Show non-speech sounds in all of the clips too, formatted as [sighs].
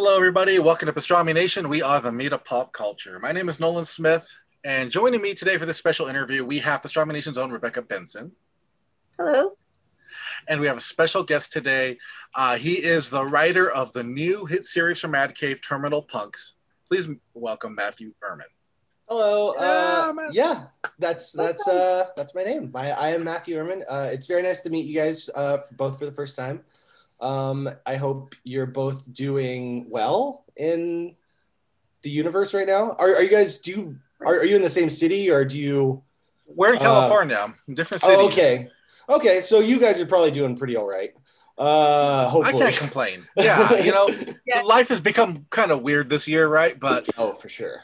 Hello, everybody. Welcome to Pastrami Nation. We are the meat of pop culture. My name is Nolan Smith, and joining me today for this special interview, we have Pastrami Nation's own Rebecca Benson, Hello. and we have a special guest today. Uh, he is the writer of the new hit series from Mad Cave, Terminal Punks. Please welcome Matthew Erman. Hello. Yeah, Uh, Matthew. yeah, that's that's uh, that's my name. I, I am Matthew Erman. Uh, it's very nice to meet you guys uh, both for the first time. Um, I hope you're both doing well in the universe right now. Are, are you guys do you, are, are you in the same city or do you? We're in Uh, California, different cities. Oh, okay, okay. So you guys are probably doing pretty all right. Uh, hopefully. I can't complain. Yeah, [laughs] you know, Yeah. life has become kind of weird this year, right? But oh, for sure.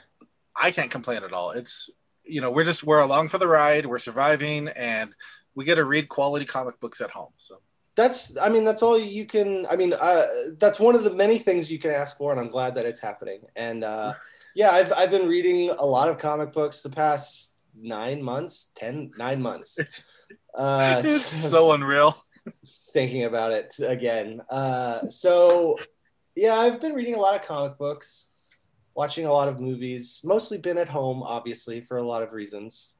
I can't complain at all. It's you know, we're just we're along for the ride, we're surviving, and we get to read quality comic books at home. So that's i mean that's all you can i mean uh, that's one of the many things you can ask for and i'm glad that it's happening. And uh, [laughs] yeah I've, I've been reading a lot of comic books the past nine months ten nine months. [laughs] It's, uh, [laughs] it's so unreal. just thinking about it again. Uh, so yeah i've been reading a lot of comic books watching a lot of movies mostly been at home obviously for a lot of reasons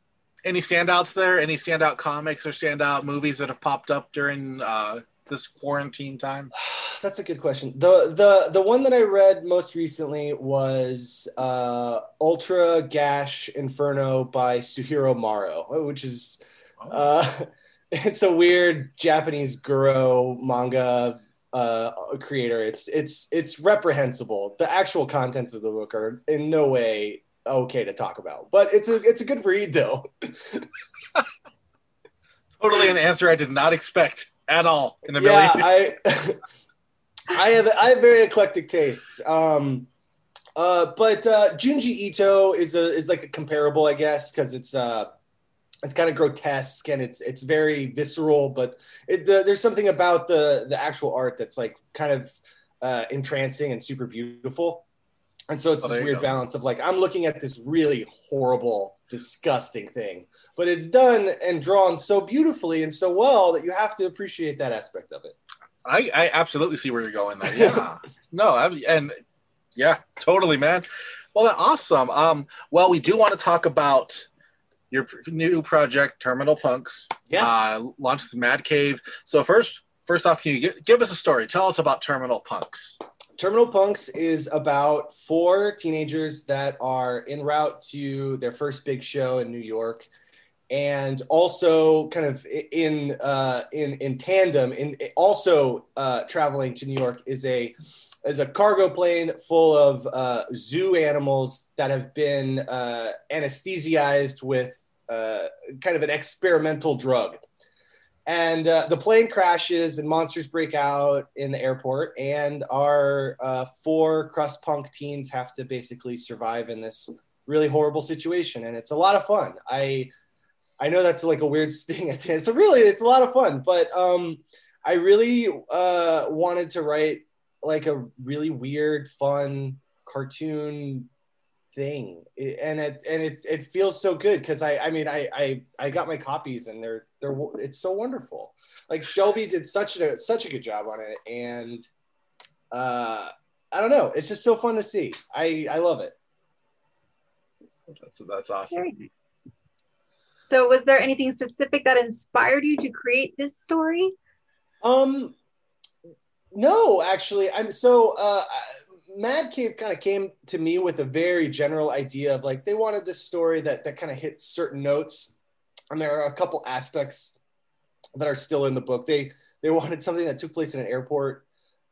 Any standouts there? Any standout comics or standout movies that have popped up during uh, this quarantine time? [sighs] That's a good question. The the the one that I read most recently was uh, Ultra Gash Inferno by Suehiro Maruo, which is uh, [laughs] it's a weird Japanese Guro manga uh, creator. It's it's it's reprehensible. The actual contents of the book are in no way okay to talk about, but it's a it's a good read though. [laughs] totally an answer I did not expect at all in a million. yeah, I [laughs] I have I have very eclectic tastes. Um, uh, but uh, Junji Ito is a is like a comparable, I guess, because it's uh, it's kind of grotesque and it's it's very visceral, but it, the, there's something about the the actual art that's like kind of uh, entrancing and super beautiful. And so it's Oh, this weird balance of like I'm looking at this really horrible, disgusting thing, but it's done and drawn so beautifully and so well that you have to appreciate that aspect of it. I, I absolutely see where you're going there. Yeah. [laughs] no, I, and yeah, totally, man. Well, awesome. Um, well, we do want to talk about your new project, Terminal Punks. Yeah. Uh, launched the Mad Cave. So first, first off, can you gi- give us a story? Tell us about Terminal Punks. Terminal Punks is about four teenagers that are en route to their first big show in New York, and also kind of in uh, in in tandem, in also uh, traveling to New York is a is a cargo plane full of uh, zoo animals that have been uh, anesthetized with uh, kind of an experimental drug and uh, the plane crashes and monsters break out in the airport and our uh, four crust punk teens have to basically survive in this really horrible situation and it's a lot of fun i i know that's like a weird [laughs] end. it's a really it's a lot of fun but um i really uh wanted to write like a really weird fun cartoon thing. And it and it, it feels so good because I I mean I, I I got my copies and they're they're it's so wonderful. Like Shelby did such a such a good job on it and uh I don't know. It's just so fun to see. I I love it. That's, that's awesome. Very- So, was there anything specific that inspired you to create this story? Um, no, actually, I'm so uh, Mad Cave kind of came to me with a very general idea of like they wanted this story that that kind of hit certain notes, and there are a couple aspects that are still in the book. They they wanted something that took place in an airport,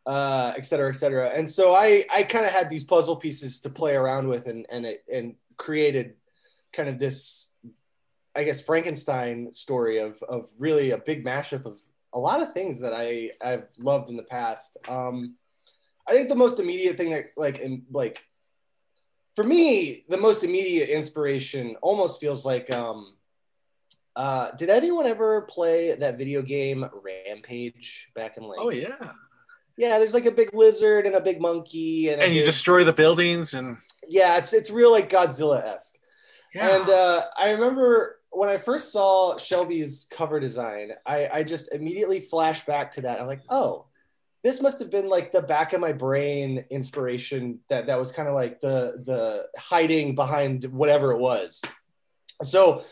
uh, et cetera, et cetera. And so I I kind of had these puzzle pieces to play around with, and and it and created kind of this I guess Frankenstein story of of really a big mashup of a lot of things that I I've loved in the past. Um, I think the most immediate thing that like in, like for me the most immediate inspiration almost feels like um, uh, did anyone ever play that video game Rampage back in like Oh yeah. yeah there's like a big lizard and a big monkey and, And you big- destroy the buildings and yeah it's it's real like Godzilla esque yeah. and uh, I remember when I first saw Shelby's cover design, I, I just immediately flashed back to that. I'm like, oh, this must have been like the back of my brain inspiration that that was kind of like the the hiding behind whatever it was. So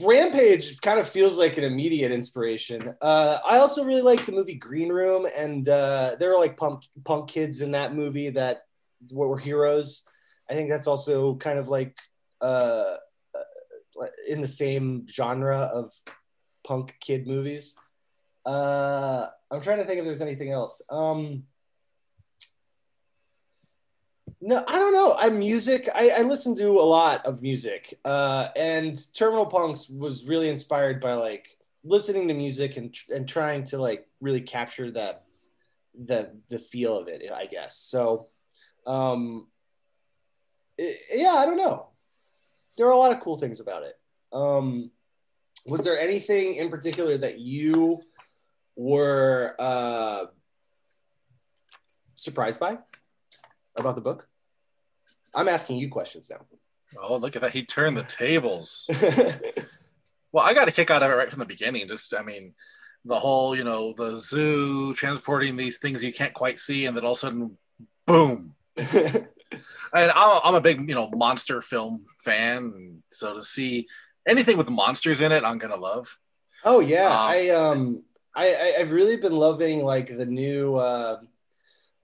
Rampage kind of feels like an immediate inspiration. Uh, I also really like the movie Green Room, and uh, there were like punk punk kids in that movie that were heroes. I think that's also kind of like uh, uh in the same genre of punk kid movies. Uh, I'm trying to think if there's anything else. Um, no, I don't know. I music. I, I listen to a lot of music, uh, and Terminal Punks was really inspired by like listening to music and and trying to like really capture that the the feel of it. I guess so. Um, it, yeah, I don't know. There are a lot of cool things about it. Um, was there anything in particular that you were uh, surprised by about the book? I'm asking you questions now. Oh, look at that. He turned the tables. [laughs] well, I got a kick out of it right from the beginning. Just, I mean, the whole, you know, the zoo transporting these things you can't quite see, and then all of a sudden, boom. [laughs] and I'm a, I'm a big, you know, monster film fan. So to see anything with monsters in it, I'm going to love. Oh, yeah. Um, I, um, I, I've really been loving like the new, uh,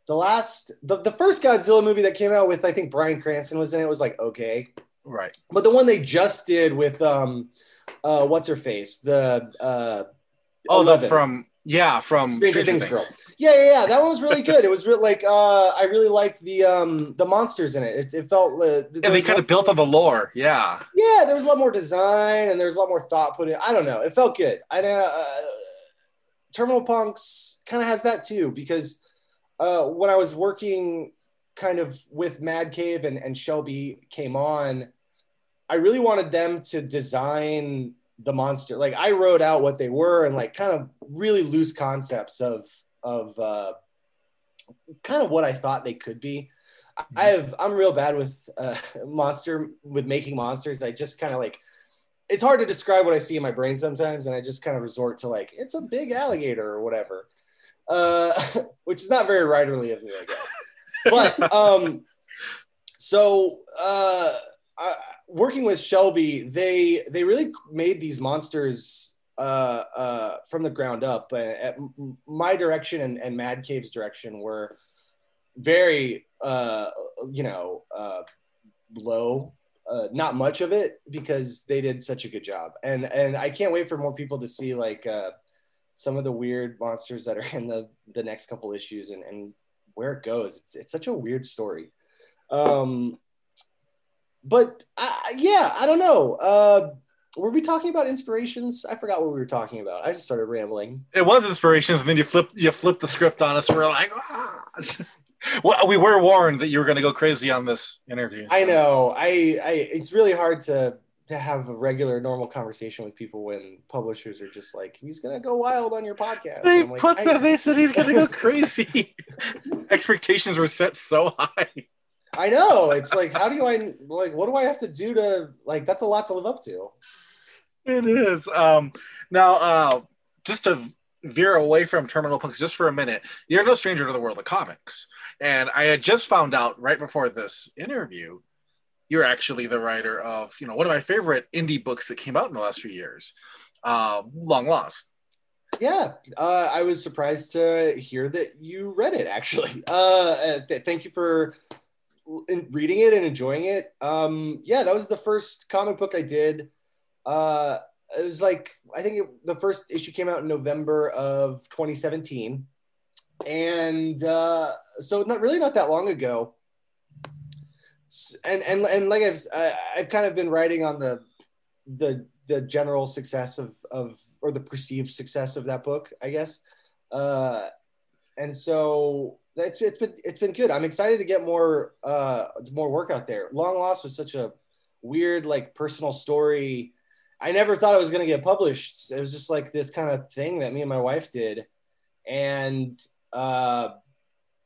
the last the, the first Godzilla movie that came out with I think Bryan Cranston was in it was like okay. Right. But the one they just did with um uh what's her face? The uh Oh, the from yeah, from Stranger, Stranger Things, Things, girl. Yeah, yeah, yeah. That one was really good. It was really like uh I really liked the um the monsters in it. It, it felt uh, yeah, they kind of built on the lore. Yeah. Yeah, there was a lot more design and there was a lot more thought put in. I don't know. It felt good. I know uh, Terminal Punks kind of has that too because uh, when I was working kind of with Mad Cave and, and Shelby came on, I really wanted them to design the monster. Like I wrote out what they were and like kind of really loose concepts of of uh, kind of what I thought they could be. Mm-hmm. I have I'm real bad with uh, [laughs] monster with making monsters. I just kind of like it's hard to describe what I see in my brain sometimes, and I just kind of resort to like it's a big alligator or whatever uh, [laughs] which is not very writerly of me, I guess. But [laughs] um, so uh, I, working with Shelby, they they really made these monsters uh, uh, from the ground up. Uh, at my direction and, and Mad Cave's direction were very uh, you know uh, low uh, not much of it because they did such a good job and and i can't wait for more people to see like uh, some of the weird monsters that are in the the next couple issues and, and where it goes. It's, it's such a weird story. Um, but I, yeah, I don't know. Uh, were we talking about inspirations? I forgot what we were talking about. I just started rambling. It was inspirations, and then you flip you flip the script on us. We're like, ah. [laughs] well, we were warned that you were going to go crazy on this interview. So. I know. I, I it's really hard to to have a regular normal conversation with people when publishers are just like he's gonna go wild on your podcast they like, put that they said he's gonna go [laughs] crazy expectations were set so high i know it's like how do i like what do i have to do to like that's a lot to live up to it is um now uh just to veer away from terminal punks just for a minute you're no stranger to the world of comics and i had just found out right before this interview you're actually the writer of you know one of my favorite indie books that came out in the last few years, uh, Long Lost. Yeah, uh, I was surprised to hear that you read it. Actually, [laughs] uh, th- thank you for reading it and enjoying it. Um, yeah, that was the first comic book I did. It was like I think it, the first issue came out in November of 2017, and uh, so not really not that long ago and and and like I've I've kind of been writing on the the the general success of of or the perceived success of that book, I guess. Uh, and so it's it's been it's been good. I'm excited to get more uh more work out there. Long Lost was such a weird like personal story. I never thought it was going to get published. It was just like this kind of thing that me and my wife did, and uh,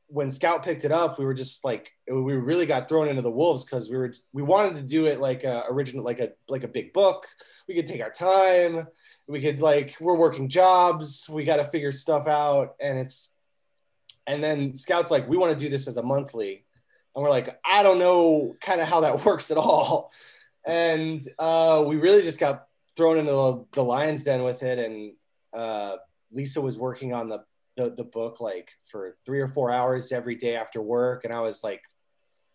when Scout picked it up, we were just like we really got thrown into the wolves because we were we wanted to do it like a original like a like a big book. We could take our time. We could like we're working jobs. We got to figure stuff out, and it's and then Scout's like, we want to do this as a monthly, and we're like, I don't know, kind of how that [laughs] works at all, and uh, we really just got thrown into the, lion's den with it, and uh, Lisa was working on the, the the book like for three or four hours every day after work, and I was like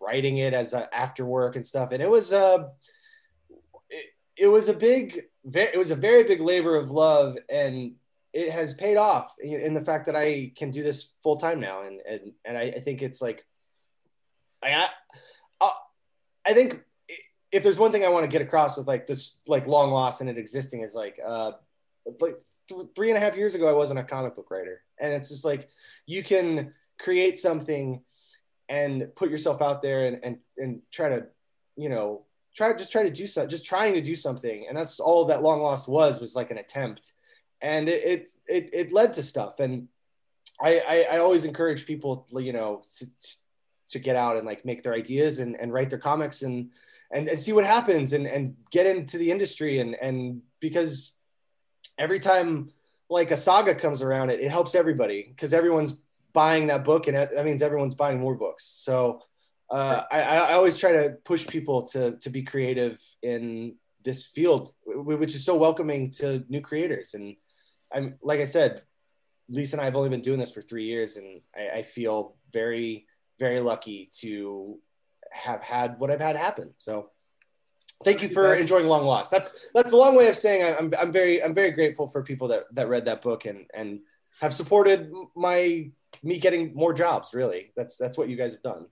writing it as a, after work and stuff, and it was uh, it, it was a big, it was a very big labor of love, and it has paid off in the fact that I can do this full time now, and and and I, I think it's like, I, I, I think if there's one thing I want to get across with like this like long lost and it existing is like uh like th- three and a half years ago I wasn't a comic book writer. And it's just like you can create something and put yourself out there and and and try to you know try just try to do something just trying to do something. And that's all that long lost was was like an attempt. And it it it, it led to stuff. And I, I, I always encourage people you know to, to get out and like make their ideas and, and write their comics and and, and see what happens and, and get into the industry and, and because every time like a saga comes around it, it helps everybody because everyone's buying that book and that means everyone's buying more books. So uh, I, I always try to push people to, to be creative in this field, which is so welcoming to new creators. And I'm, like I said, Lisa and I have only been doing this for three years and I, I feel very, very lucky to have had what I've had happen. So thank you for enjoying Long Lost. That's that's a long way of saying I'm I'm very I'm very grateful for people that that read that book and and have supported my me getting more jobs. Really, that's that's what you guys have done.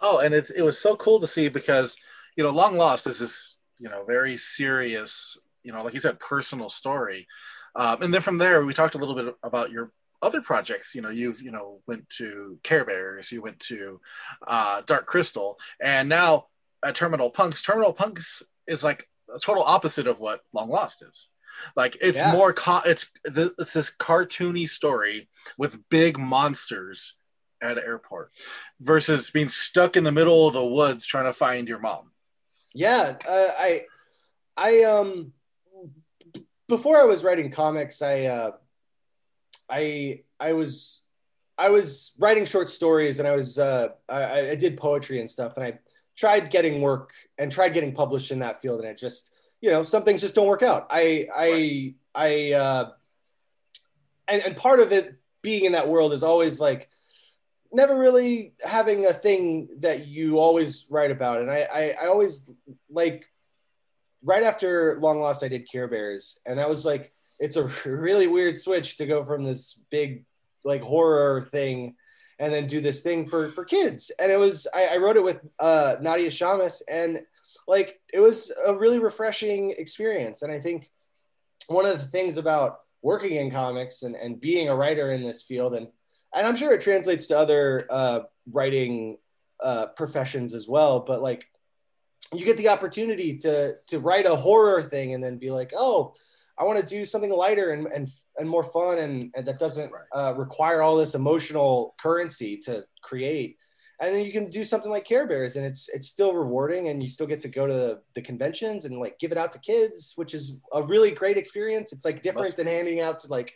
Oh, and it's it was so cool to see because you know Long Lost is this you know very serious you know like you said personal story, um, and then from there we talked a little bit about your other projects you know you've you know went to care bears you went to uh, dark crystal and now at terminal punks terminal punks is like a total opposite of what long lost is like it's yeah. more co- it's it's this cartoony story with big monsters at an airport versus being stuck in the middle of the woods trying to find your mom yeah uh, i i um before i was writing comics i uh I I was I was writing short stories and I was uh, I, I did poetry and stuff and I tried getting work and tried getting published in that field and it just you know some things just don't work out. I I I uh, and and part of it being in that world is always like never really having a thing that you always write about and I I, I always like right after long lost I did Care Bears and that was like it's a really weird switch to go from this big like horror thing and then do this thing for for kids. And it was i, I wrote it with uh, nadia shammas and like it was a really refreshing experience. And i think one of the things about working in comics and, and being a writer in this field and and i'm sure it translates to other uh, writing uh, professions as well but like you get the opportunity to to write a horror thing and then be like oh I want to do something lighter and, and, and more fun and, and that doesn't uh, require all this emotional currency to create. And then you can do something like Care Bears and it's it's still rewarding and you still get to go to the, the conventions and like give it out to kids, which is a really great experience. It's like different than handing out to like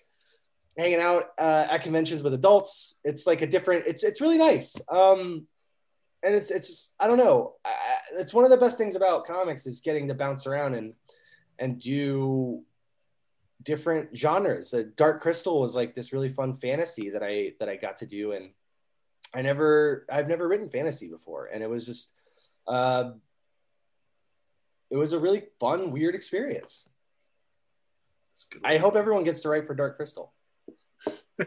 hanging out uh, at conventions with adults. It's like a different. It's it's really nice. Um, and it's it's just, I don't know. I, it's one of the best things about comics is getting to bounce around and and do different genres. Uh, Dark Crystal was like this really fun fantasy that I that I got to do, and I never I've never written fantasy before, and it was just uh, it was a really fun, weird experience. I hope everyone gets to write for Dark Crystal. [laughs]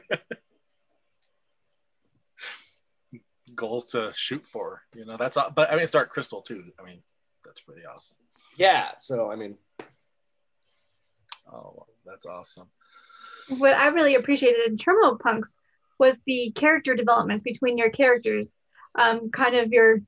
Goals to shoot for, you know. That's but I mean it's Dark Crystal too. I mean that's pretty awesome. Yeah. So I mean, oh that's awesome. What I really appreciated in Terminal Punks was the character developments between your characters. Um, kind of your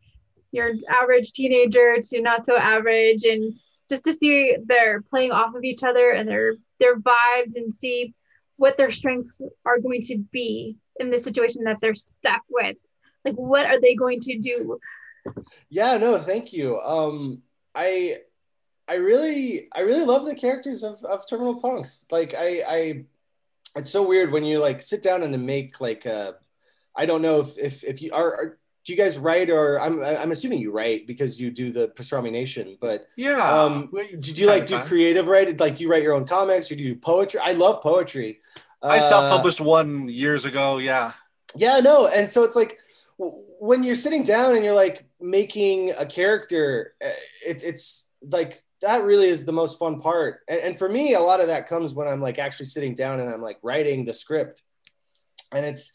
your average teenager to not so average, and just to see they're playing off of each other and their their vibes, and see what their strengths are going to be in the situation that they're stuck with. Like, what are they going to do? Yeah, no, thank you. Um, I I really I really love the characters of, of Terminal Punks. Like I I it's so weird when you like sit down and make like a I don't know if if if you are. are do you guys write or I'm I'm assuming you write because you do the Pastrami Nation, but Yeah. um, did you like do creative writing? Like you write your own comics or do you do poetry? I love poetry. I Uh, self-published one years ago. Yeah. Yeah, no, and so it's like when you're sitting down and you're like making a character, uh, it's it's like that really is the most fun part. And, and for me, a lot of that comes when I'm like actually sitting down and I'm like writing the script, and it's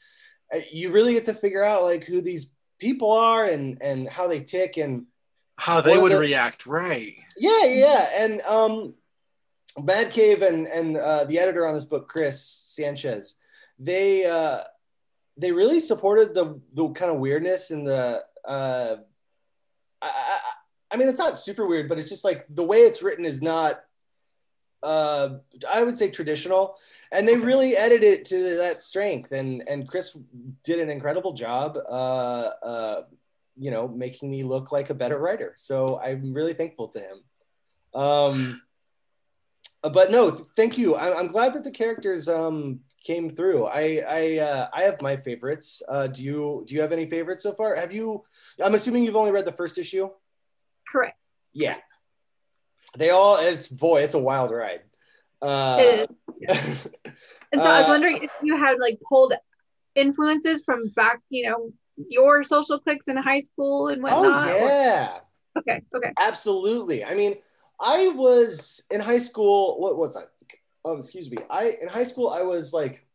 uh, you really get to figure out like who these people are and and how they tick and How they would the- react, right? yeah, yeah, and um, Mad Cave and and uh, the editor on this book, Chris Sanchez, they uh, they really supported the the kind of weirdness and the uh, I, I, I mean, it's not super weird, but it's just like the way it's written is not. Uh, I would say traditional, and they Okay. really edited it to that strength. And and Chris did an incredible job. Uh, uh, you know, making me look like a better writer. So I'm really thankful to him. Um, but no, th- thank you. I, I'm glad that the characters um, came through. I I uh, I have my favorites. Uh, do you do you have any favorites so far? Have you? I'm assuming you've only read the first issue. Correct. Yeah, they all. It's boy, it's a wild ride. Uh, [laughs] And so I was Uh, wondering if you had like pulled influences from back, you know, your social cliques in high school and oh whatnot. or- yeah. okay. Okay. Absolutely. I mean, I was in high school. What was I? Oh, excuse me. I in high school I was like,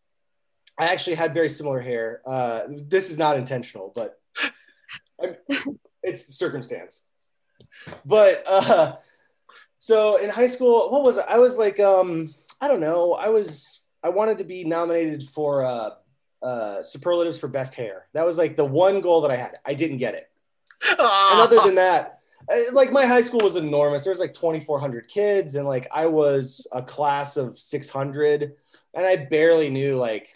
I actually had very similar hair. Uh, this is not intentional, but [laughs] I'm, it's circumstance. But uh, so in high school, what was it? I was like, um, I don't know. I was I wanted to be nominated for uh, uh, superlatives for best hair. That was like the one goal that I had. I didn't get it and other than [laughs] that like my high school was enormous there was like 2400 kids and like i was a class of 600 and i barely knew like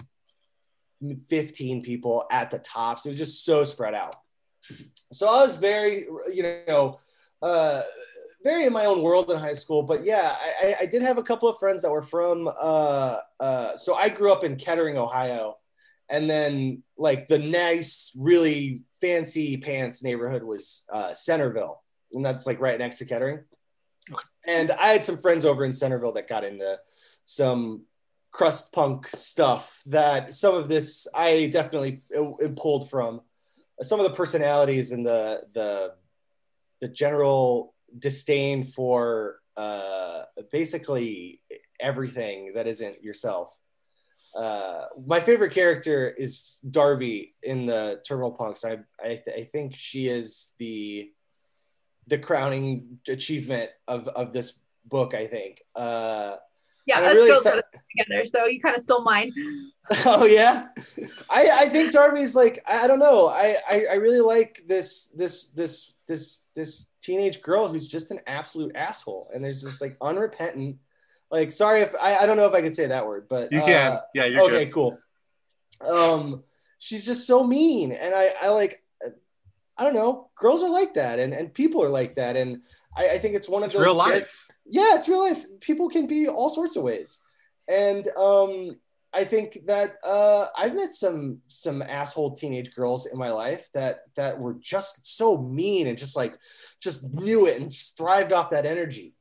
15 people at the tops it was just so spread out so i was very you know uh very in my own world in high school but yeah i, I- did have a couple of friends that were from uh uh so i grew up in kettering ohio and then like the nice really fancy pants neighborhood was uh, centerville and that's like right next to kettering. And i had some friends over in centerville that got into some crust punk stuff that some of this i definitely uh, pulled from. Some of the personalities and the the the general disdain for uh, basically everything that isn't yourself uh, my favorite character is Darby in the Terminal Punks. I I, th- I think she is the the crowning achievement of of this book. I think. Uh, Yeah, us really exci- together. So you kind of stole mine. [laughs] oh yeah, I I think Darby's like I, I don't know. I, I I really like this this this this this teenage girl who's just an absolute asshole, and there's this like unrepentant. Like, sorry if I, I don't know if I could say that word, but You uh, can. Yeah, you're okay, good. cool. Um, she's just so mean, and I, I like, I don't know, girls are like that, and and people are like that, and I, I think it's one of It's those real life. yeah, it's real life. People can be all sorts of ways, and um, I think that uh, I've met some some asshole teenage girls in my life that that were just so mean and just like just knew it and just thrived off that energy.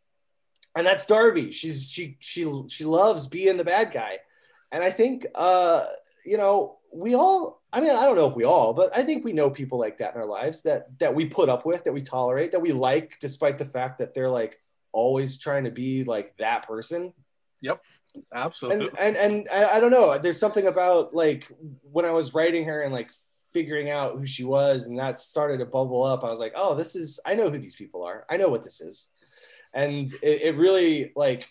And that's Darby. She's she she she loves being the bad guy, and I think uh, you know we all. I mean, I don't know if we all, but I think we know people like that in our lives that that we put up with, that we tolerate, that we like, despite the fact that they're like always trying to be like that person Absolutely. and and and I, I don't know there's something about like when i was writing her and like figuring out who she was and that started to bubble up i was like oh this is i know who these people are i know what this is and it, it really like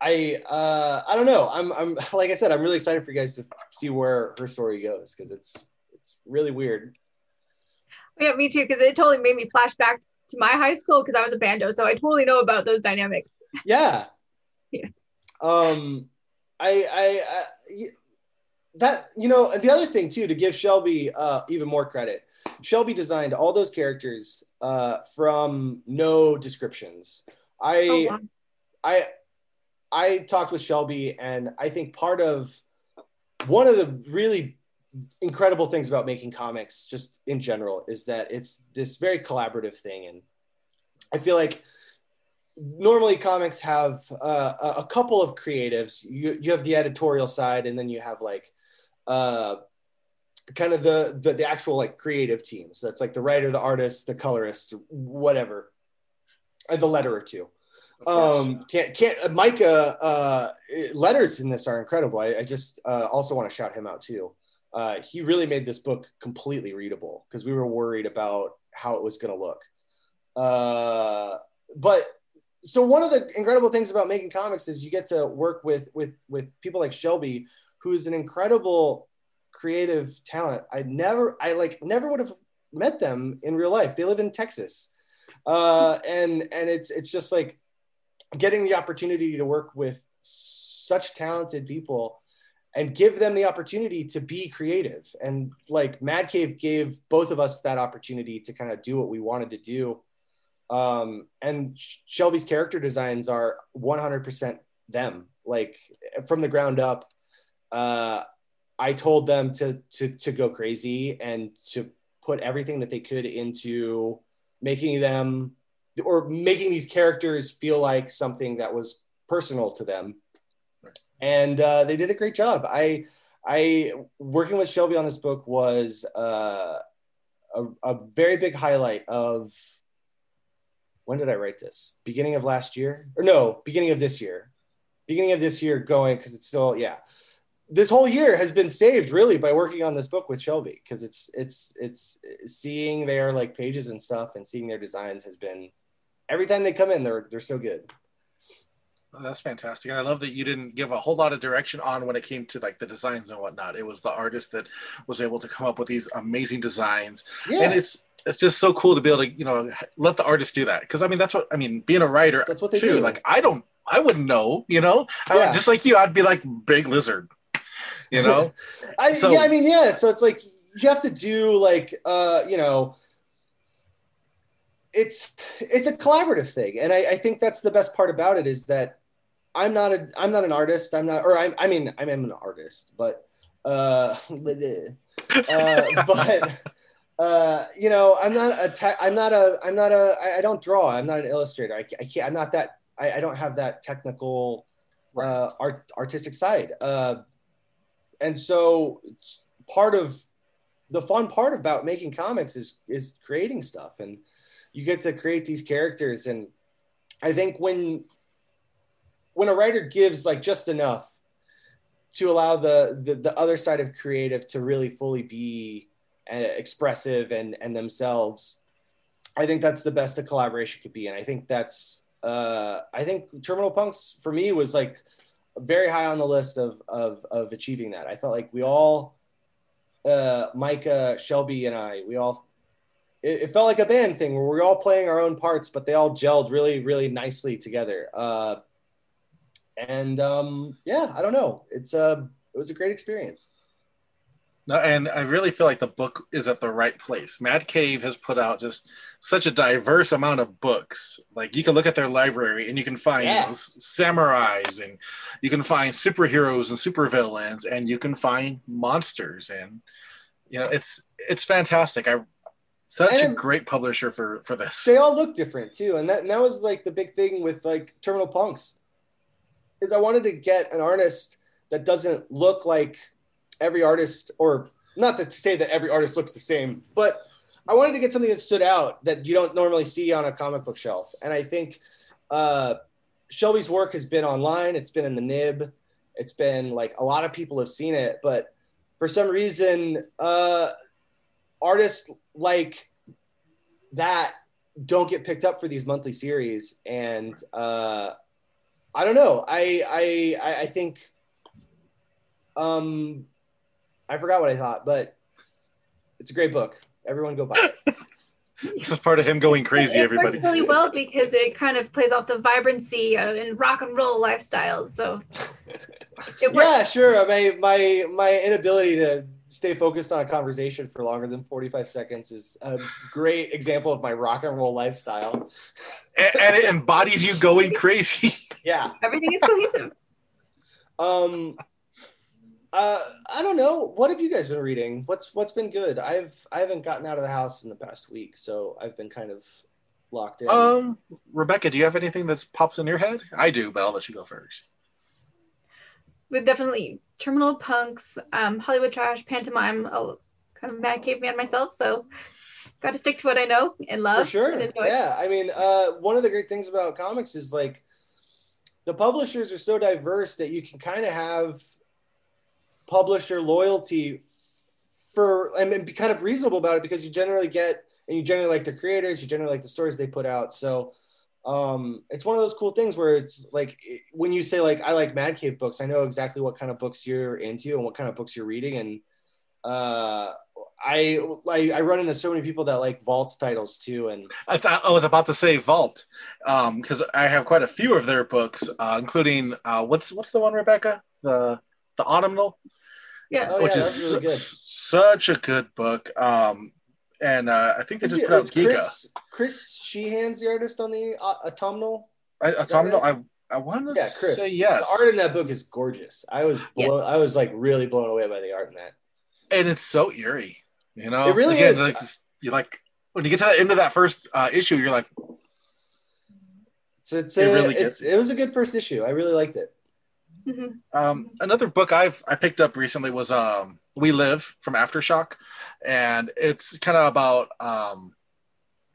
i uh i don't know i'm i'm [laughs] like i said i'm really excited for you guys to see where her story goes because it's it's really weird Yeah, me too, because it totally made me flash back to my high school because I was a bando, so I totally know about those dynamics. Yeah. Yeah. I, I, that, you know, the other thing too, to give Shelby uh, even more credit, Shelby designed all those characters uh, from no descriptions. I, Oh, wow. I, I talked with Shelby, and I think part of one of the really incredible things about making comics just in general is that it's this very collaborative thing and i feel like normally comics have uh, a couple of creatives. You, you have the editorial side and then you have like uh, kind of the, the the actual like creative team so that's like the writer the artist the colorist whatever and the letterer too. Um can't can't micah uh letters in this are incredible. I, I just uh, also want to shout him out too. Uh, he really made this book completely readable because we were worried about how it was going to look. Uh, but so one of the incredible things about making comics is you get to work with with with people like Shelby, who's an incredible creative talent. I never, I like never would have met them in real life. They live in Texas, uh, and and it's it's just like getting the opportunity to work with such talented people and give them the opportunity to be creative. And like Mad Cave gave both of us that opportunity to kind of do what we wanted to do. Um, and Shelby's character designs are 100% them, like from the ground up. Uh, I told them to, to, to go crazy and to put everything that they could into making them or making these characters feel like something that was personal to them and uh, they did a great job. I I working with Shelby on this book was uh, a, a very big highlight of when did I write this? Beginning of last year or no? Beginning of this year. Beginning of this year, going because it's still yeah. This whole year has been saved really by working on this book with Shelby because it's it's it's seeing their like pages and stuff and seeing their designs has been every time they come in they're they're so good. That's fantastic. And I love that you didn't give a whole lot of direction on when it came to like the designs and whatnot. It was the artist that was able to come up with these amazing designs. Yeah. And it's it's just so cool to be able to, you know, let the artist do that. Cause I mean, that's what I mean, being a writer, that's what they too. do. Like I don't I wouldn't know, you know, yeah. I, just like you, I'd be like big lizard, you know? [laughs] I, so, yeah, I mean, yeah. So it's like, you have to do like, uh, you know, it's it's a collaborative thing and I, I, think that's the best part about it is that i'm not a i'm not an artist i'm not or I'm, I mean i am an artist but uh, [laughs] uh but uh you know i'm not a te- i'm not a i'm not a I, I don't draw. I'm not an illustrator. I, I can't i'm not that I, I don't have that technical uh art artistic side. Uh and so part of the fun part about making comics is is creating stuff. And you get to create these characters. And i think when when a writer gives like just enough to allow the the, the other side of creative to really fully be expressive and and themselves i think that's the best a collaboration could be and i think that's uh i think terminal punks for me was like very high on the list of of of achieving that i felt like we all uh micah shelby and i we all it, it, felt like a band thing where we are all playing our own parts, but they all gelled really, really nicely together. Uh, and um, yeah, I don't know. It's a uh, it was a great experience. No, and I really feel like the book is at the right place. Mad Cave has put out just such a diverse amount of books. Like you can look at their library and you can find yeah. you know, samurais and you can find superheroes and supervillains and you can find monsters and you know it's it's fantastic. I such and a great publisher for for this. They all look different too, and that and that was like the big thing with like Terminal Punks, is I wanted to get an artist that doesn't look like every artist, or not to say that every artist looks the same, but I wanted to get something that stood out that you don't normally see on a comic book shelf, and I think uh, Shelby's work has been online. It's been in the nib. It's been like a lot of people have seen it, but for some reason, uh, artists like that don't get picked up for these monthly series and uh i don't know i i i think um i forgot what i thought but it's a great book everyone go buy it [laughs] this is part of him going crazy it everybody really well because it kind of plays off the vibrancy and rock and roll lifestyle so [laughs] yeah sure my my my inability to stay focused on a conversation for longer than 45 seconds is a great example of my rock and roll lifestyle. and, and it embodies you going crazy. Yeah. Everything is cohesive. Um, uh, I don't know. What have you guys been reading? What's what's been good? I've I haven't gotten out of the house in the past week, so I've been kind of locked in. Um, Rebecca, do you have anything that pops in your head? I do, but I'll let you go first. But definitely Terminal Punks, um, Hollywood Trash, Pantomime, a kind of mad caveman myself, so got to stick to what I know and love. For sure. and. Yeah. I mean, uh, one of the great things about comics is like the publishers are so diverse that you can kind of have publisher loyalty for I mean, be kind of reasonable about it because you generally get and you generally like the creators, you generally like the stories they put out. So um, it's one of those cool things where it's like when you say like I like Mad Cave books, I know exactly what kind of books you're into and what kind of books you're reading, and uh, I like I run into so many people that like Vaults titles too, and I thought I was about to say Vault, because I have quite a few of their books, uh, including uh, what's what's the one, Rebecca? The the Autumnal, Yeah. Oh, which yeah, is really su- such a good book. Um, and uh, I think they just it- put out it's Giga. Chris, Chris Shehan's the artist on the uh, autumnal. I, Autumnal. right? I I want to Yeah, Chris. say yes. The art in that book is gorgeous. I was blown, I was like really blown away by the art in that. and it's so eerie. You know, It really Again, is. Like, just- you like when you get to the end of that first uh, issue, you're like, It's, it's, It a- really it's gets it was a good first issue. I really liked it. Mhm. Um, another book I've I picked up recently was um, We Live from Aftershock, and it's kind of about um,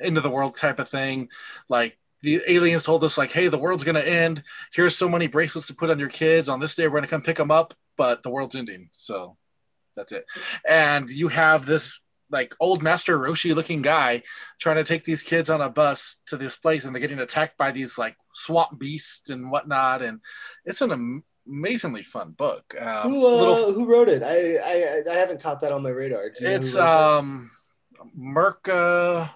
end of the world type of thing. Like the aliens told us, like, hey, the world's gonna end. Here's so many bracelets to put on your kids. On this day, we're gonna come pick them up, but the world's ending. So that's it. And you have this like old Master Roshi looking guy trying to take these kids on a bus to this place, and they're getting attacked by these like swamp beasts and whatnot. And it's an amazingly fun book. Um, who uh, little- who wrote it? I, I I haven't caught that on my radar. It's um, Merca.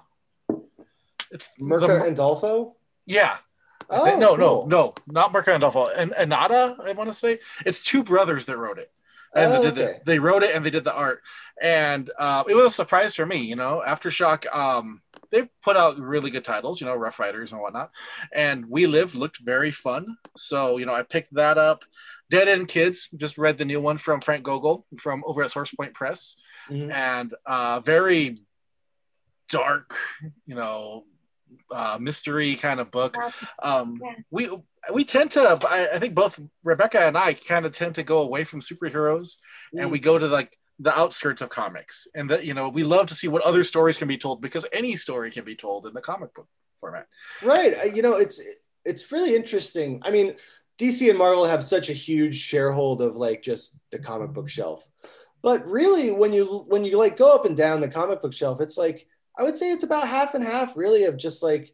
It's Merca the- and Dolfo. yeah. Oh no, no, cool. no, not Merca and Dolfo. And Anada, I want to say it's two brothers that wrote it. And Oh, they did okay. the, they wrote it and they did the art. And uh, it was a surprise for me you know aftershock um, they've put out really good titles you know rough riders and whatnot. And we Live looked very fun. So you know i picked that up. Dead end kids just read the new one from frank gogol from over at source point press. Mhm. and uh, very dark you know uh, mystery kind of book. Um, Yeah. we we tend to I, I think both rebecca and i kind of tend to go away from superheroes and we mm. go to like the outskirts of comics and that you know we love to see what other stories can be told because any story can be told in the comic book format Right. You know, it's it's really interesting. I mean, DC and Marvel have such a huge sharehold of like just the comic book shelf. But really when you when you like go up and down the comic book shelf, it's like I would say it's about half and half really of just like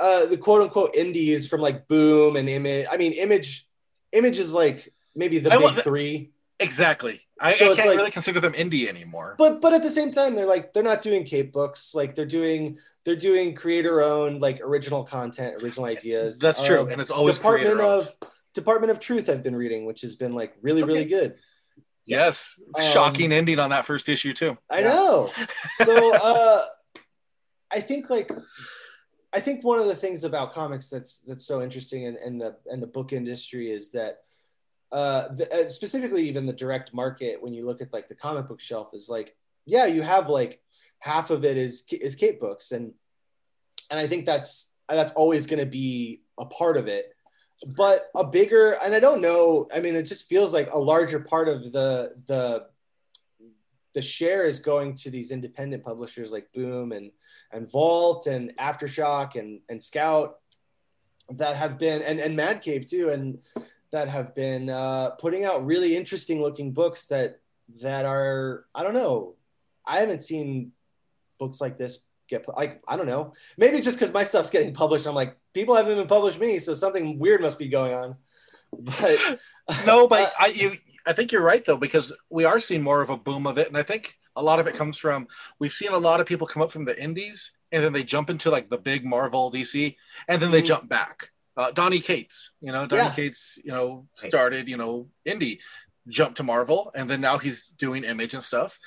uh the quote unquote indies from like Boom and Image. I mean, Image Image is like maybe the I big the- 3. exactly. I, So I can't like- really consider them indie anymore. But but at the same time they're like they're not doing cape books. Like they're doing they're doing creator owned like original content original ideas. that's true Um, and it's always department of department of truth i've been reading which has been like really really good. Yes. Um, shocking ending on that first issue too. I Yeah. know so [laughs] uh i think like i think one of the things about comics that's that's so interesting in, in the and the book industry is that uh, the, uh specifically even the direct market when you look at like the comic book shelf is like yeah you have like half of it is is cape books. And and i think that's that's always going to be a part of it. But a bigger and i don't know i mean it just feels like a larger part of the the the share is going to these independent publishers like boom and and vault and aftershock and and scout that have been and and mad cave too and that have been uh, putting out really interesting looking books that that are i don't know. I haven't seen books like this get like i don't know. Maybe just because my stuff's getting published i'm like people haven't even published me so something weird must be going on. But [laughs] no but [laughs] i you i think you're right though because we are seeing more of a boom of it and i think a lot of it comes from we've seen a lot of people come up from the indies and then they jump into like the big marvel dc and then they Mhm. jump back. Uh, donny cates you know donny Yeah. cates you know started you know indie jumped to marvel and then now he's doing image and stuff.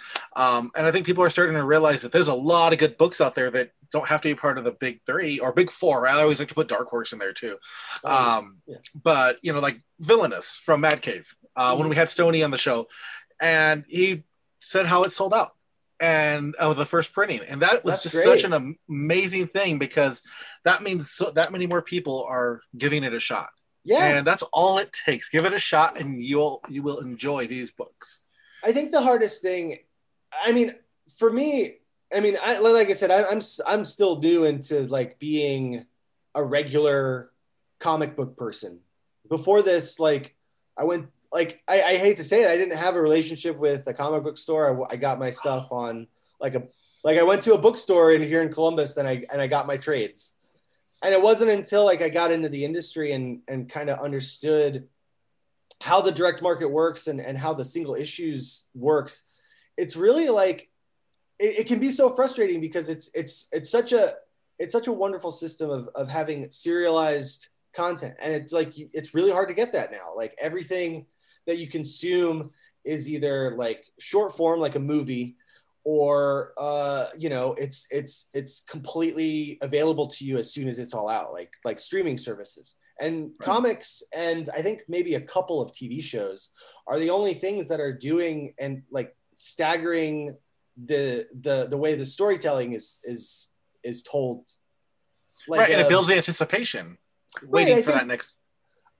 Um, and i think people are starting to realize that there's a lot of good books out there that don't have to be part of the big three or big four. I always like to put dark horse in there too. Um, um, yeah. but you know like villainous from mad cave uh, when we had Stony on the show, and he said how it sold out and of the first printing, and that was That's just great. such an amazing thing because that means so, that many more people are giving it a shot, Yeah, and that's all it takes. Give it a shot, and you'll you will enjoy these books. I think the hardest thing, I mean, for me, I mean, I, like I said, I, I'm I'm still new into like being a regular comic book person. Before this, like I went, like I, I hate to say it, I didn't have a relationship with a comic book store. I, I got my stuff on like a like I went to a bookstore in here in Columbus, and I and I got my trades. And it wasn't until like I got into the industry and and kind of understood how the direct market works and, and how the single issues works it's really like it, it can be so frustrating because it's it's it's such a it's such a wonderful system of, of having serialized content and it's like it's really hard to get that now like everything that you consume is either like short form like a movie or uh you know it's it's it's completely available to you as soon as it's all out like like streaming services and Right. comics and i think maybe a couple of tv shows are the only things that are doing and like staggering the the the way the storytelling is is is told like right, and uh, it builds the anticipation, waiting I for think- that next.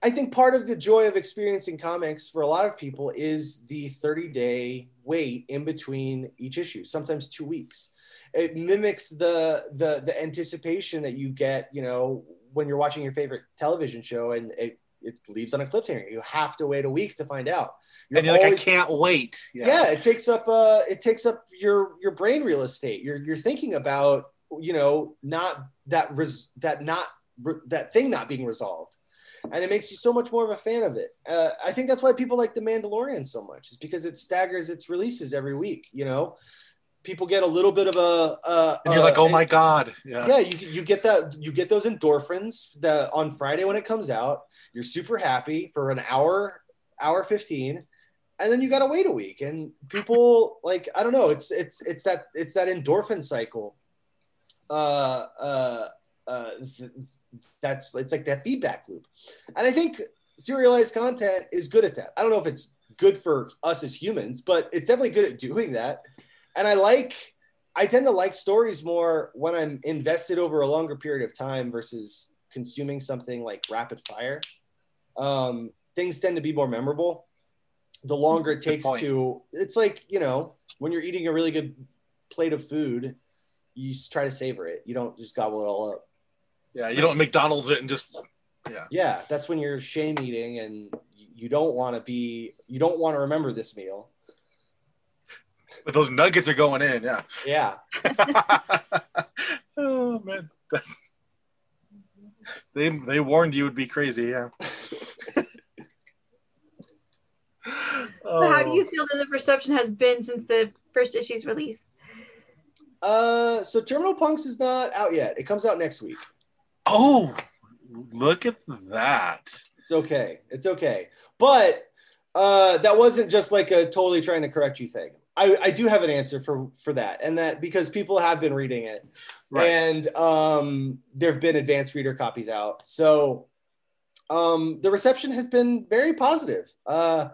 I think part of the joy of experiencing comics for a lot of people is the 30 day wait in between each issue, sometimes two weeks. It mimics the, the the anticipation that you get, you know, when you're watching your favorite television show and it, it leaves on a cliffhanger. You have to wait a week to find out. and you're like, I can't wait. yeah. it takes up uh it takes up your your brain real estate you're you're thinking about you know not that res that not that thing not being resolved and it makes you so much more of a fan of it. Uh, i think that's why people like the mandalorian so much is because it staggers its releases every week you know? People get a little bit of a uh, and you're uh, like, oh my god, yeah. yeah you, you get that you get those endorphins that on friday when it comes out you're super happy for an hour hour 15 and then you got to wait a week. And people [laughs] like i don't know it's it's it's that it's that endorphin cycle. Uh uh uh that's it's like that feedback loop and i think serialized content is good at that i don't know if it's good for us as humans but it's definitely good at doing that and i like I tend to like stories more when I'm invested over a longer period of time versus consuming something like rapid fire. Um, things tend to be more memorable. The longer it takes to, it's like, you know, when you're eating a really good plate of food, you just try to savor it. You don't just gobble it all up. Yeah, you don't McDonald's it and just yeah. Yeah, that's when you're shame eating and you don't want to be, you don't want to remember this meal. But those nuggets are going in, yeah. Yeah. [laughs] oh man, that's they they warned you would be crazy, yeah. [laughs] So how do you feel that the reception has been since the first issue's release? Uh, so Terminal Punks is not out yet. It comes out next week. Oh, look at that. It's okay. It's okay. But uh, that wasn't just like a totally trying to correct you thing. I, I do have an answer for for that, and that because people have been reading it, Right. and um, there have been advanced reader copies out. So um, the reception has been very positive. Uh,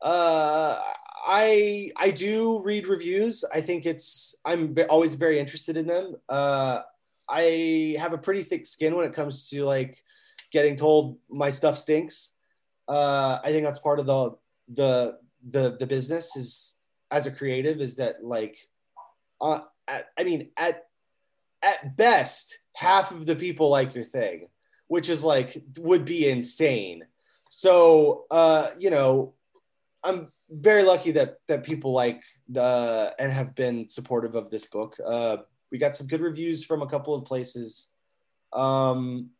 uh, I I do read reviews. I think it's I'm always very interested in them. Uh, I have a pretty thick skin when it comes to like getting told my stuff stinks. Uh, I think that's part of the the the the business is as a creative is that like uh, at, I mean at at best half of the people like your thing, which is like would be insane. So uh, you know, I'm very lucky that that people like the and have been supportive of this book. Uh, we got some good reviews from a couple of places um,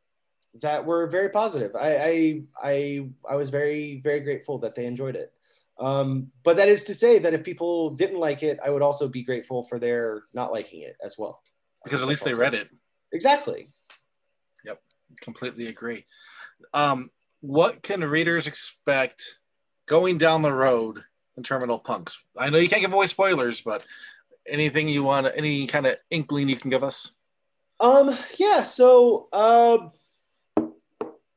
that were very positive. I, I I I was very very grateful that they enjoyed it. Um, but that is to say that if people didn't like it, I would also be grateful for their not liking it as well. Because at least they read it. Exactly. Yep. Completely agree. Um, what can readers expect going down the road in Terminal Punks? I know you can't give away spoilers, but anything you want, any kind of inkling you can give us? Um, yeah, so um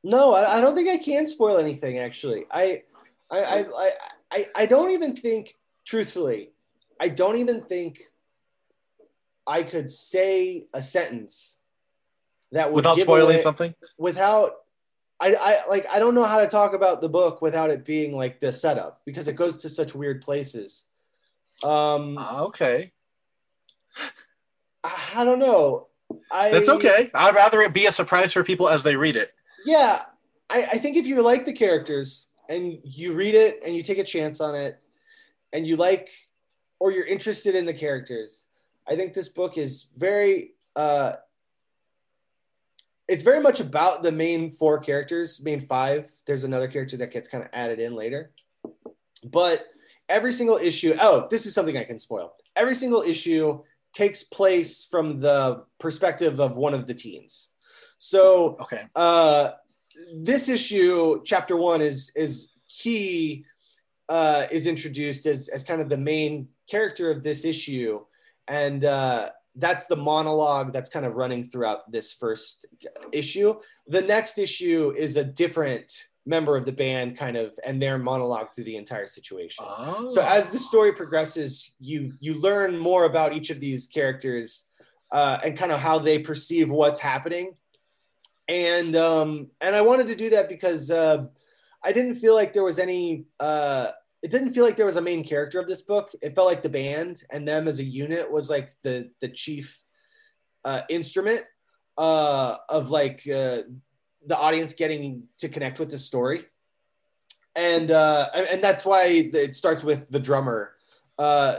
no, I, I don't think I can spoil anything actually. I I, I, I, I, I don't even think, truthfully, I don't even think I could say a sentence that would Without spoiling away- something. without I, I like I don't know how to talk about the book without it being like the setup because it goes to such weird places. Um Ah, okay. I, don't know. I That's okay. I'd rather it be a surprise for people as they read it. Yeah, I, I think if you like the characters and you read it and you take a chance on it and you like or you're interested in the characters, I think this book is very uh it's very much about the main four characters, main five. There's another character that gets kind of added in later. But every single issue, oh, this is something I can spoil. Every single issue takes place from the perspective of one of the teens. So Okay. uh, this issue, chapter one, is is he uh, is introduced as as kind of the main character of this issue, and uh, that's the monologue that's kind of running throughout this first issue. The next issue is a different member of the band, kind of, and their monologue through the entire situation. Oh. So as the story progresses, you you learn more about each of these characters uh, and kind of how they perceive what's happening. And um, and I wanted to do that because uh, I didn't feel like there was any. Uh, it didn't feel like there was a main character of this book. It felt like the band and them as a unit was like the the chief uh, instrument uh, of like uh, the audience getting to connect with the story and uh, and that's why it starts with the drummer. Uh,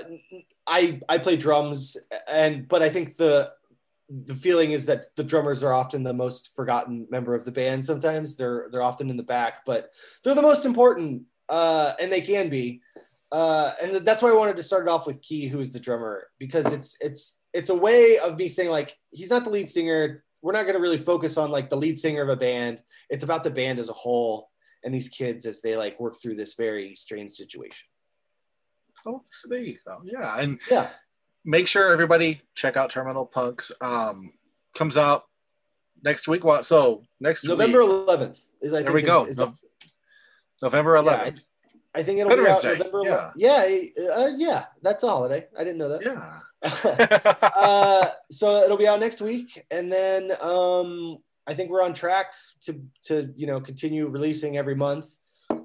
I I play drums, and but I think the the feeling is that the drummers are often the most forgotten member of the band. Sometimes they're they're often in the back, but they're the most important, uh, and they can be. Uh, and that's why I wanted to start it off with Key, who is the drummer, because it's it's it's a way of me saying like he's not the lead singer. We're not going to really focus on like the lead singer of a band. It's about the band as a whole and these kids as they like work through this very strange situation. Oh, so there you go. Yeah, and Yeah. make sure everybody check out Terminal Punks. Um, comes out next week. What? So next November week. 11th is I There think we is- go. is No- November Yeah, 11th. I think it'll Veterans be out Day, November. yeah. 11th. Yeah, uh, yeah, that's a holiday. I didn't know that. Yeah. [laughs] uh, so it'll be out next week, and then um, I think we're on track to to you know continue releasing every month.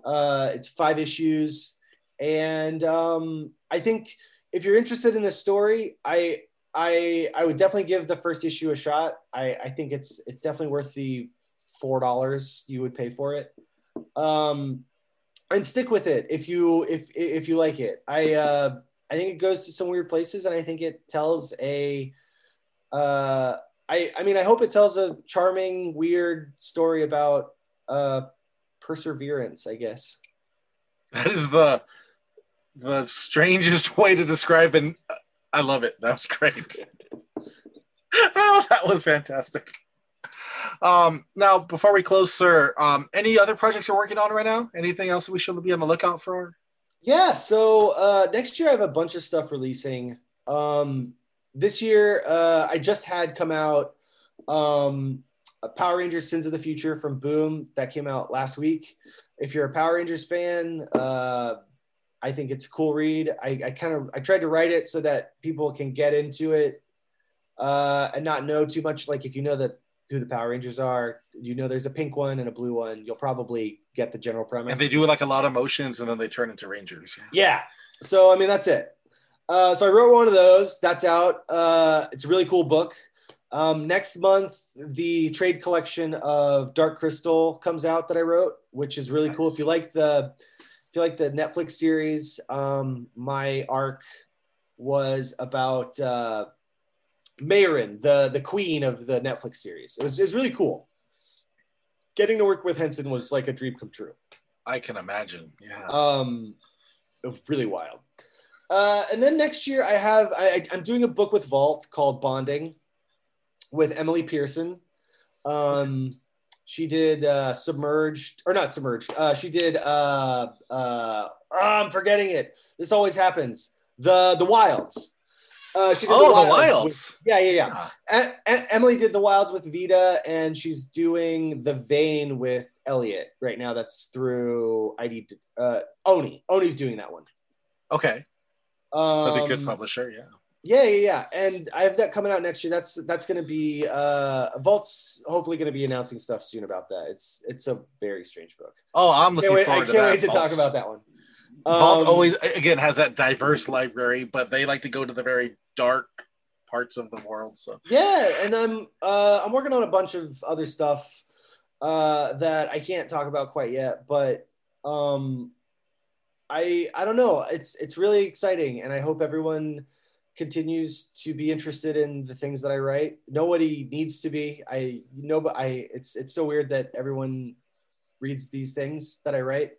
Uh, it's five issues, and um, I think if you're interested in this story, I I I would definitely give the first issue a shot. I I think it's it's definitely worth the four dollars you would pay for it. Um, and stick with it if you if if you like it. I uh, I think it goes to some weird places, and I think it tells a. Uh, I I mean, I hope it tells a charming, weird story about uh, perseverance. I guess. that is the the strangest way to describe and I love it. That was great. oh, [laughs] [laughs] that was fantastic. Um, now, before we close, sir, um, any other projects you're working on right now? Anything else that we should be on the lookout for? Yeah. So uh, next year I have a bunch of stuff releasing. Um, this year uh, I just had come out um, a Power Rangers Sins of the Future from Boom that came out last week. If you're a Power Rangers fan, uh, I think it's a cool read. I, I kind of I tried to write it so that people can get into it uh, and not know too much. Like if you know that who the Power Rangers are, you know there's a pink one and a blue one. You'll probably get the general premise. And they do like a lot of motions and then they turn into Rangers. Yeah. So I mean that's it. Uh, so I wrote one of those. That's out. Uh, it's a really cool book. Um, next month, the trade collection of Dark Crystal comes out that I wrote, which is really cool. If you like the, if you like the Netflix series, um, my arc was about uh, Mayrin, the the queen of the Netflix series. It was, it was really cool. Getting to work with Henson was like a dream come true. I can imagine. Yeah. Um, it was really wild. Uh, and then next year, I have I, I'm doing a book with Vault called Bonding with Emily Pearson. Um, she did uh, Submerged or not Submerged. Uh, she did uh, uh, oh, I'm forgetting it. This always happens. The the Wilds. Uh, she did Oh, the Wilds Wilds. with- yeah, yeah, yeah. Yeah. E- E- Emily did the Wilds with Vita, and she's doing the Vain with Eliot right now. That's through ID. Uh, Oni. Oni's doing that one. Okay. Um, a good publisher, yeah. Yeah, yeah, yeah. And I have that coming out next year. That's that's going to be uh Vault's hopefully going to be announcing stuff soon about that. It's it's a very strange book. Oh, I'm looking Can't wait, I forward can't to that. wait to talk about that one. Vault Um, always again has that diverse library, but they like to go to the very dark parts of the world. So Yeah, and I'm uh I'm working on a bunch of other stuff uh that I can't talk about quite yet, but um I I don't know. It's it's really exciting and I hope everyone continues to be interested in the things that I write. Nobody needs to be. I know but I it's it's so weird that everyone reads these things that I write.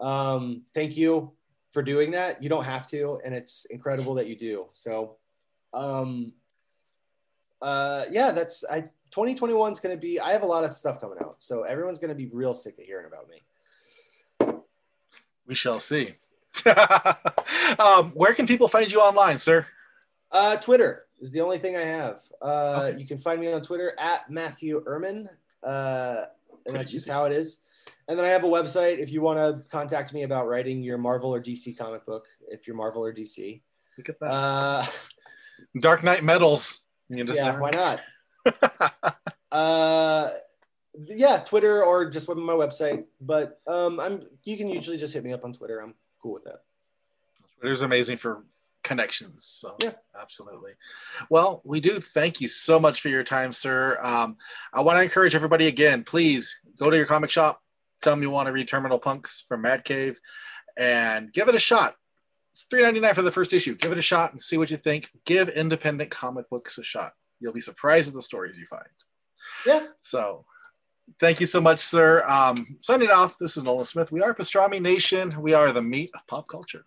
Um thank you for doing that. You don't have to and it's incredible that you do. So um uh yeah that's i 2021 is going to be i have a lot of stuff coming out so everyone's going to be real sick of hearing about me we shall see. [laughs] um, where can people find you online, sir? uh twitter is the only thing i have uh Okay. you can find me on twitter at matthew erman uh and Pretty that's just how it is and then i have a website if you want to contact me about writing your marvel or dc comic book if you're marvel or dc Look at that. uh Dark Knight Metals. You just yeah never- why not [laughs] uh yeah twitter or just on my website but um i'm you can usually just hit me up on twitter i'm cool with that Twitter's amazing for connections. So Yeah. absolutely. Well, we do thank you so much for your time, sir. Um, I want to encourage everybody again, please go to your comic shop, tell them you want to read Terminal Punks from Mad Cave, and give it a shot. It's $3.99 for the first issue. Give it a shot and see what you think. Give independent comic books a shot. You'll be surprised at the stories you find. Yeah. So thank you so much, sir. Um, signing off, this is Nolan Smith. We are Pastrami Nation. We are the meat of pop culture.